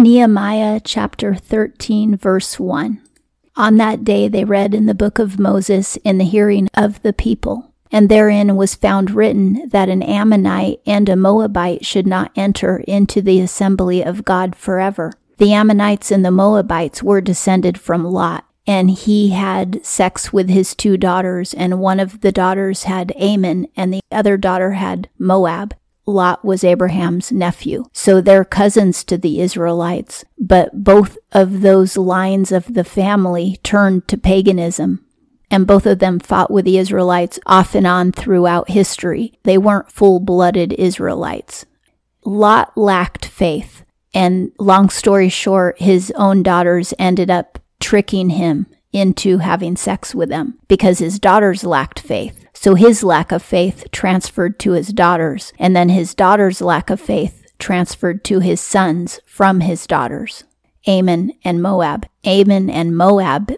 Nehemiah chapter 13, verse 1. On that day they read in the book of Moses in the hearing of the people, and therein was found written that an Ammonite and a Moabite should not enter into the assembly of God forever. The Ammonites and the Moabites were descended from Lot, and he had sex with his two daughters, and one of the daughters had Ammon, and the other daughter had Moab. Lot was Abraham's nephew. So they're cousins to the Israelites, but both of those lines of the family turned to paganism. And both of them fought with the Israelites off and on throughout history. They weren't full blooded Israelites. Lot lacked faith. And long story short, his own daughters ended up tricking him into having sex with them because his daughters lacked faith. So his lack of faith transferred to his daughters, and then his daughters' lack of faith transferred to his sons from his daughters, Ammon and Moab. Ammon and Moab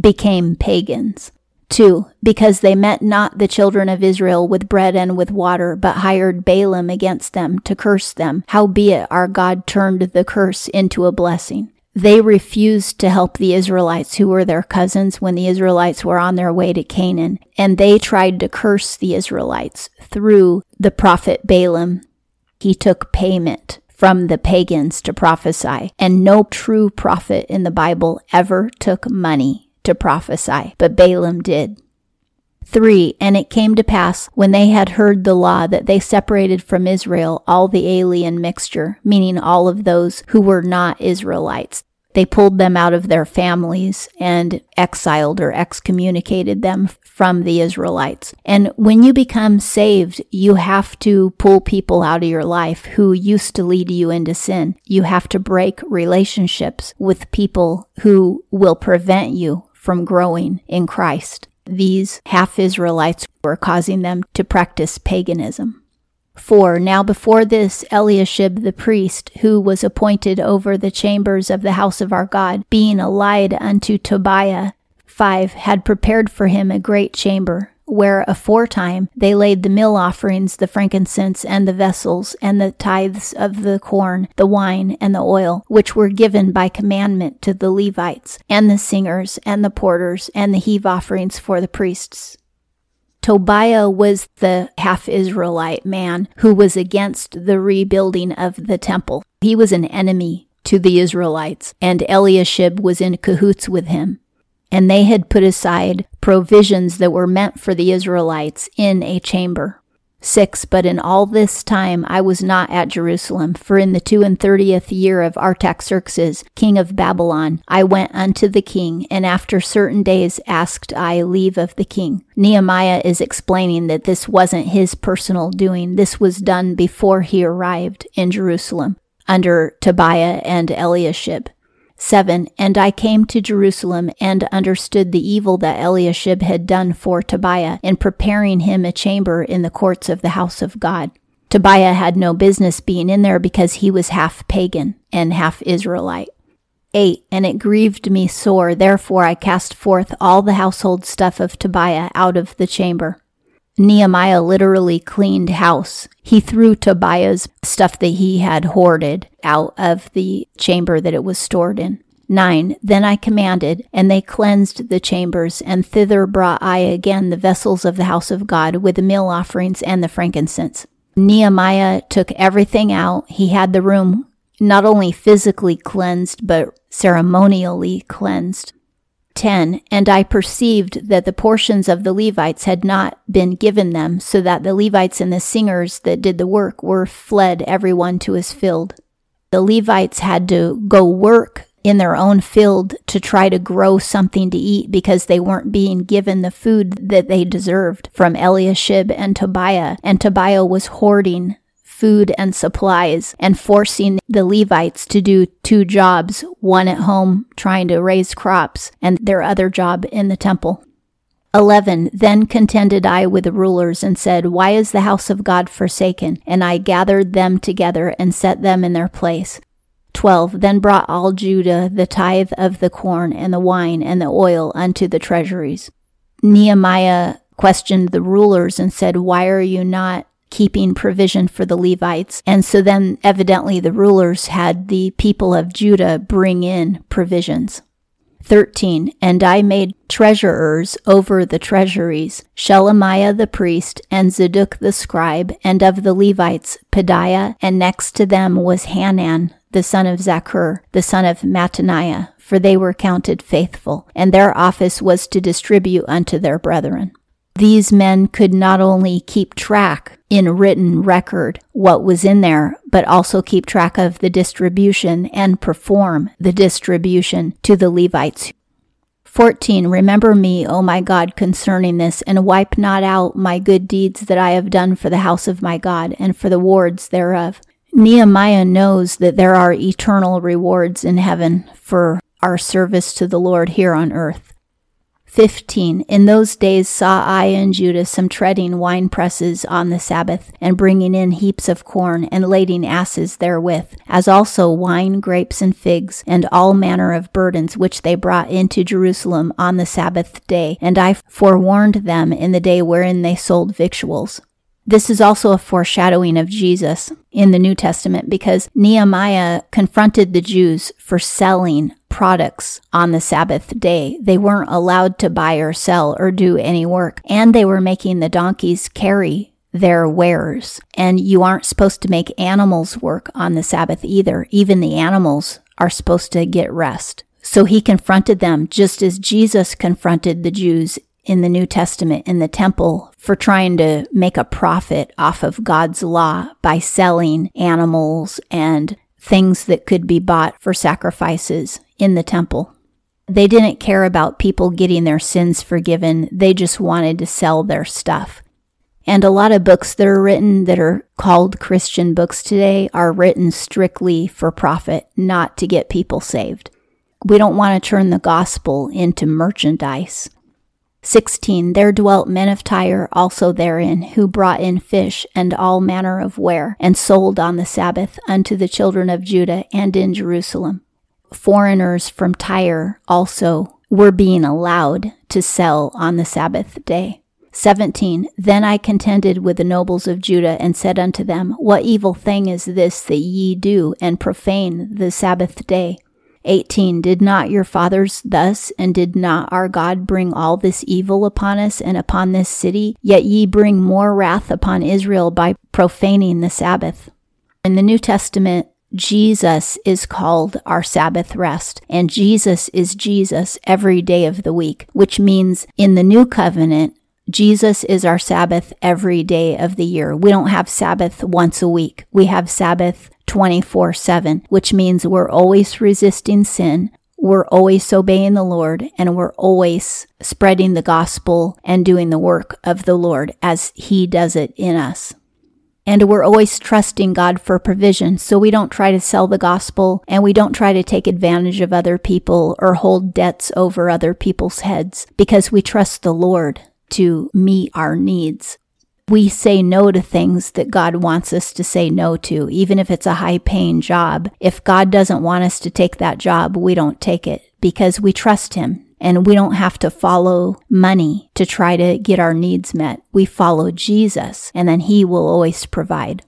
became pagans. 2. Because they met not the children of Israel with bread and with water, but hired Balaam against them to curse them. Howbeit our God turned the curse into a blessing. They refused to help the Israelites who were their cousins when the Israelites were on their way to Canaan, and they tried to curse the Israelites through the prophet Balaam. He took payment from the pagans to prophesy, and no true prophet in the Bible ever took money to prophesy, but Balaam did. 3. And it came to pass, when they had heard the law, that they separated from Israel all the alien mixture, meaning all of those who were not Israelites. They pulled them out of their families and exiled or excommunicated them from the Israelites. And when you become saved, you have to pull people out of your life who used to lead you into sin. You have to break relationships with people who will prevent you from growing in Christ. These half Israelites were causing them to practice paganism. 4. Now before this, Eliashib the priest, who was appointed over the chambers of the house of our God, being allied unto Tobiah, 5. Had prepared for him a great chamber, where aforetime they laid the meal offerings, the frankincense, and the vessels, and the tithes of the corn, the wine, and the oil, which were given by commandment to the Levites, and the singers, and the porters, and the heave offerings for the priests. Tobiah was the half Israelite man who was against the rebuilding of the temple. He was an enemy to the Israelites, and Eliashib was in cahoots with him and they had put aside provisions that were meant for the Israelites in a chamber. 6. But in all this time I was not at Jerusalem, for in the two and thirtieth year of Artaxerxes, king of Babylon, I went unto the king, and after certain days asked I leave of the king. Nehemiah is explaining that this wasn't his personal doing, this was done before he arrived in Jerusalem under Tobiah and Eliashib. 7. And I came to Jerusalem and understood the evil that Eliashib had done for Tobiah in preparing him a chamber in the courts of the house of God. Tobiah had no business being in there because he was half pagan and half Israelite. 8. And it grieved me sore, therefore I cast forth all the household stuff of Tobiah out of the chamber. Nehemiah literally cleaned house. He threw Tobiah's stuff that he had hoarded out of the chamber that it was stored in. 9. Then I commanded, and they cleansed the chambers, and thither brought I again the vessels of the house of God with the meal offerings and the frankincense. Nehemiah took everything out. He had the room not only physically cleansed, but ceremonially cleansed. 10 And I perceived that the portions of the Levites had not been given them, so that the Levites and the singers that did the work were fled every one to his field. The Levites had to go work in their own field to try to grow something to eat because they weren't being given the food that they deserved from Eliashib and Tobiah, and Tobiah was hoarding food and supplies and forcing the Levites to do two jobs, one at home trying to raise crops and their other job in the temple. 11. Then contended I with the rulers and said, Why is the house of God forsaken? And I gathered them together and set them in their place. 12. Then brought all Judah the tithe of the corn and the wine and the oil unto the treasuries. Nehemiah questioned the rulers and said, Why are you not keeping provision for the Levites. And so then evidently the rulers had the people of Judah bring in provisions. 13. And I made treasurers over the treasuries, Shelemiah the priest, and Zadok the scribe, and of the Levites, Pedaiah, and next to them was Hanan, the son of Zaccur, the son of Mattaniah, for they were counted faithful, and their office was to distribute unto their brethren. These men could not only keep track in written record what was in there, but also keep track of the distribution and perform the distribution to the Levites. 14. Remember me, O my God, concerning this, and wipe not out my good deeds that I have done for the house of my God and for the wards thereof. Nehemiah knows that there are eternal rewards in heaven for our service to the Lord here on earth. 15. In those days saw I in Judah some treading wine presses on the Sabbath, and bringing in heaps of corn, and lading asses therewith, as also wine, grapes, and figs, and all manner of burdens which they brought into Jerusalem on the Sabbath day. And I forewarned them in the day wherein they sold victuals. This is also a foreshadowing of Jesus in the New Testament because Nehemiah confronted the Jews for selling products on the Sabbath day. They weren't allowed to buy or sell or do any work, and they were making the donkeys carry their wares. And you aren't supposed to make animals work on the Sabbath either. Even the animals are supposed to get rest. So he confronted them just as Jesus confronted the Jews in the New Testament in the temple for trying to make a profit off of God's law by selling animals and things that could be bought for sacrifices in the temple. They didn't care about people getting their sins forgiven. They just wanted to sell their stuff. And a lot of books that are written that are called Christian books today are written strictly for profit, not to get people saved. We don't want to turn the gospel into merchandise. 16. There dwelt men of Tyre also therein, who brought in fish and all manner of ware, and sold on the Sabbath unto the children of Judah and in Jerusalem. Foreigners from Tyre also were being allowed to sell on the Sabbath day. 17. Then I contended with the nobles of Judah and said unto them, What evil thing is this that ye do, and profane the Sabbath day? 18. Did not your fathers thus, and did not our God bring all this evil upon us and upon this city? Yet ye bring more wrath upon Israel by profaning the Sabbath. In the New Testament, Jesus is called our Sabbath rest, and Jesus is Jesus every day of the week, which means in the new covenant, Jesus is our Sabbath every day of the year. We don't have Sabbath once a week. We have Sabbath 24 7, which means we're always resisting sin. We're always obeying the Lord and we're always spreading the gospel and doing the work of the Lord as He does it in us. And we're always trusting God for provision. So we don't try to sell the gospel and we don't try to take advantage of other people or hold debts over other people's heads because we trust the Lord to meet our needs we say no to things that God wants us to say no to, even if it's a high paying job. If God doesn't want us to take that job, we don't take it because we trust Him and we don't have to follow money to try to get our needs met. We follow Jesus and then He will always provide.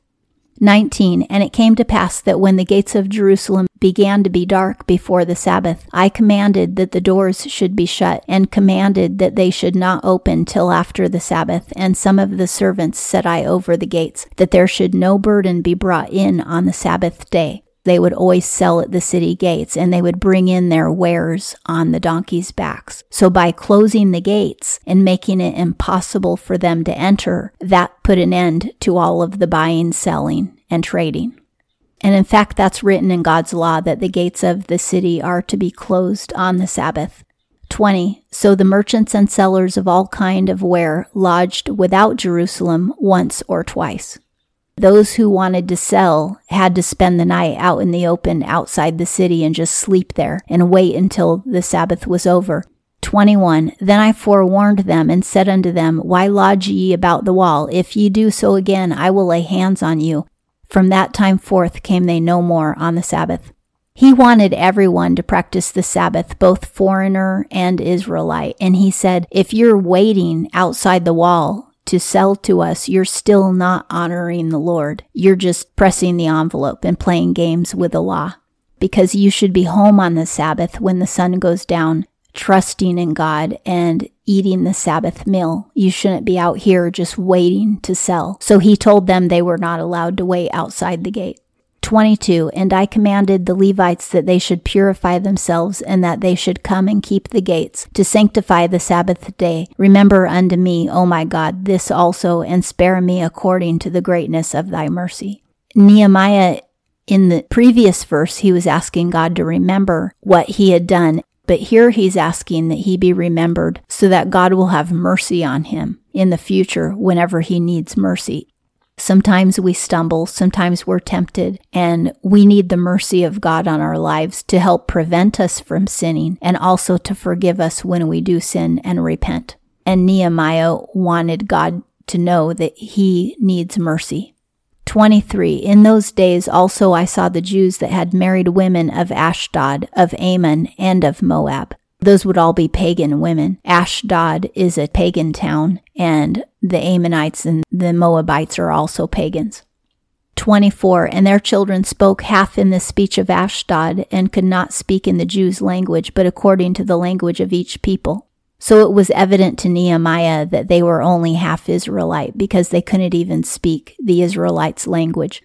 19. And it came to pass that when the gates of Jerusalem began to be dark before the Sabbath, I commanded that the doors should be shut, and commanded that they should not open till after the Sabbath. And some of the servants set I over the gates, that there should no burden be brought in on the Sabbath day they would always sell at the city gates and they would bring in their wares on the donkeys' backs. So by closing the gates and making it impossible for them to enter, that put an end to all of the buying, selling, and trading. And in fact, that's written in God's law that the gates of the city are to be closed on the Sabbath. 20. So the merchants and sellers of all kind of ware lodged without Jerusalem once or twice. Those who wanted to sell had to spend the night out in the open outside the city and just sleep there and wait until the Sabbath was over. 21. Then I forewarned them and said unto them, Why lodge ye about the wall? If ye do so again, I will lay hands on you. From that time forth came they no more on the Sabbath. He wanted everyone to practice the Sabbath, both foreigner and Israelite. And he said, If you're waiting outside the wall to sell to us, you're still not honoring the Lord. You're just pressing the envelope and playing games with the law. Because you should be home on the Sabbath when the sun goes down, trusting in God and eating the Sabbath meal. You shouldn't be out here just waiting to sell. So he told them they were not allowed to wait outside the gate. 22 And I commanded the Levites that they should purify themselves, and that they should come and keep the gates, to sanctify the Sabbath day. Remember unto me, O my God, this also, and spare me according to the greatness of thy mercy. Nehemiah, in the previous verse, he was asking God to remember what he had done. But here he's asking that he be remembered so that God will have mercy on him in the future whenever he needs mercy. Sometimes we stumble, sometimes we're tempted, and we need the mercy of God on our lives to help prevent us from sinning and also to forgive us when we do sin and repent. And Nehemiah wanted God to know that he needs mercy. 23. In those days also I saw the Jews that had married women of Ashdod, of Ammon, and of Moab. Those would all be pagan women. Ashdod is a pagan town, and the Ammonites and the Moabites are also pagans. 24. And their children spoke half in the speech of Ashdod, and could not speak in the Jews' language, but according to the language of each people. So it was evident to Nehemiah that they were only half Israelite, because they couldn't even speak the Israelites' language.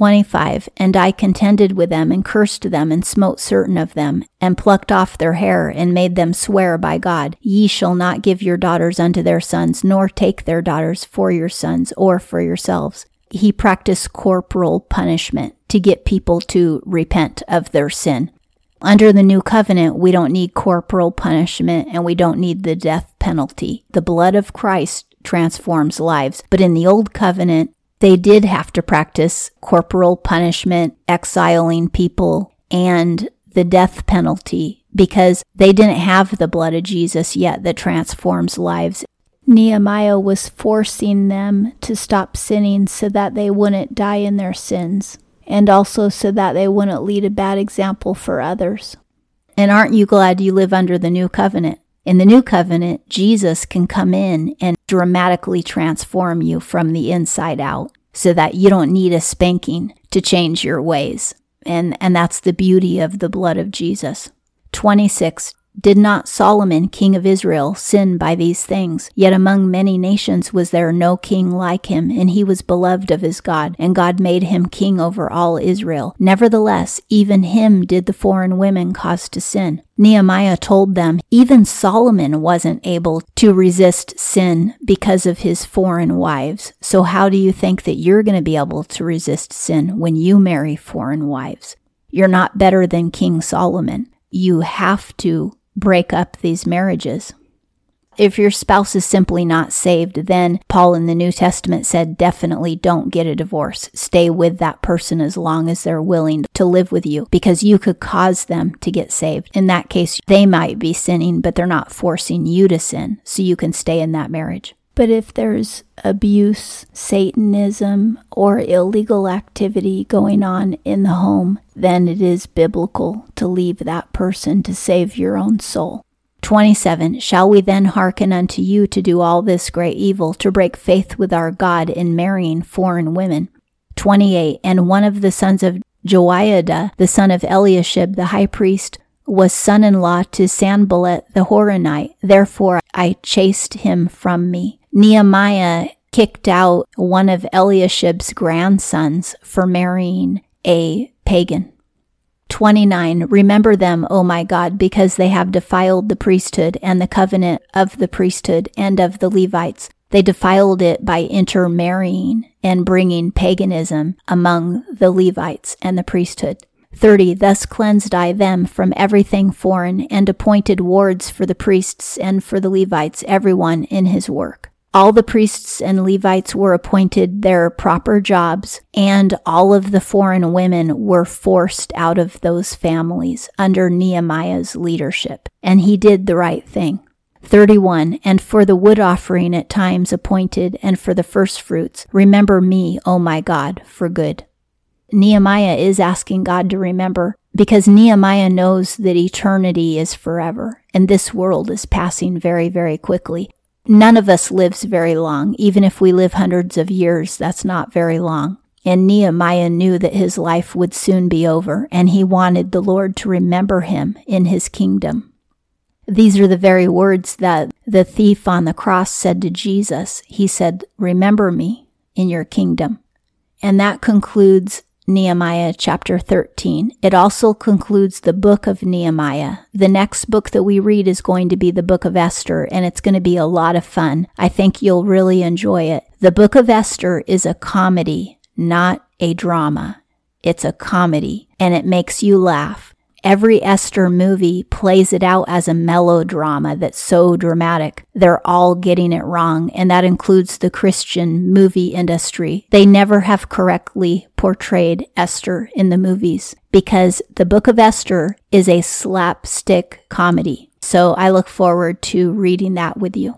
25 And I contended with them, and cursed them, and smote certain of them, and plucked off their hair, and made them swear by God, Ye shall not give your daughters unto their sons, nor take their daughters for your sons, or for yourselves. He practiced corporal punishment to get people to repent of their sin. Under the new covenant, we don't need corporal punishment and we don't need the death penalty. The blood of Christ transforms lives. But in the old covenant, they did have to practice corporal punishment, exiling people, and the death penalty because they didn't have the blood of Jesus yet that transforms lives. Nehemiah was forcing them to stop sinning so that they wouldn't die in their sins and also so that they wouldn't lead a bad example for others. And aren't you glad you live under the new covenant? In the new covenant, Jesus can come in and dramatically transform you from the inside out so that you don't need a spanking to change your ways. And, and that's the beauty of the blood of Jesus. 26. Did not Solomon, king of Israel, sin by these things? Yet among many nations was there no king like him, and he was beloved of his God, and God made him king over all Israel. Nevertheless, even him did the foreign women cause to sin. Nehemiah told them even Solomon wasn't able to resist sin because of his foreign wives. So, how do you think that you're going to be able to resist sin when you marry foreign wives? You're not better than King Solomon. You have to break up these marriages. If your spouse is simply not saved, then Paul in the New Testament said definitely don't get a divorce. Stay with that person as long as they're willing to live with you because you could cause them to get saved. In that case, they might be sinning, but they're not forcing you to sin, so you can stay in that marriage. But if there's abuse, Satanism, or illegal activity going on in the home, then it is biblical to leave that person to save your own soul. 27. Shall we then hearken unto you to do all this great evil, to break faith with our God in marrying foreign women? 28. And one of the sons of Joiada, the son of Eliashib, the high priest, was son in law to Sanballat the Horonite. Therefore I chased him from me. Nehemiah kicked out one of Eliashib's grandsons for marrying a pagan. 29. Remember them, O my God, because they have defiled the priesthood and the covenant of the priesthood and of the Levites. They defiled it by intermarrying and bringing paganism among the Levites and the priesthood. 30. Thus cleansed I them from everything foreign and appointed wards for the priests and for the Levites, everyone in his work. All the priests and Levites were appointed their proper jobs, and all of the foreign women were forced out of those families under Nehemiah's leadership. And he did the right thing. 31. And for the wood offering at times appointed, and for the first fruits, remember me, O my God, for good. Nehemiah is asking God to remember because Nehemiah knows that eternity is forever and this world is passing very, very quickly. None of us lives very long. Even if we live hundreds of years, that's not very long. And Nehemiah knew that his life would soon be over, and he wanted the Lord to remember him in his kingdom. These are the very words that the thief on the cross said to Jesus. He said, Remember me in your kingdom. And that concludes Nehemiah chapter 13. It also concludes the book of Nehemiah. The next book that we read is going to be the book of Esther, and it's going to be a lot of fun. I think you'll really enjoy it. The book of Esther is a comedy, not a drama. It's a comedy, and it makes you laugh. Every Esther movie plays it out as a melodrama that's so dramatic. They're all getting it wrong, and that includes the Christian movie industry. They never have correctly portrayed Esther in the movies because the book of Esther is a slapstick comedy. So I look forward to reading that with you.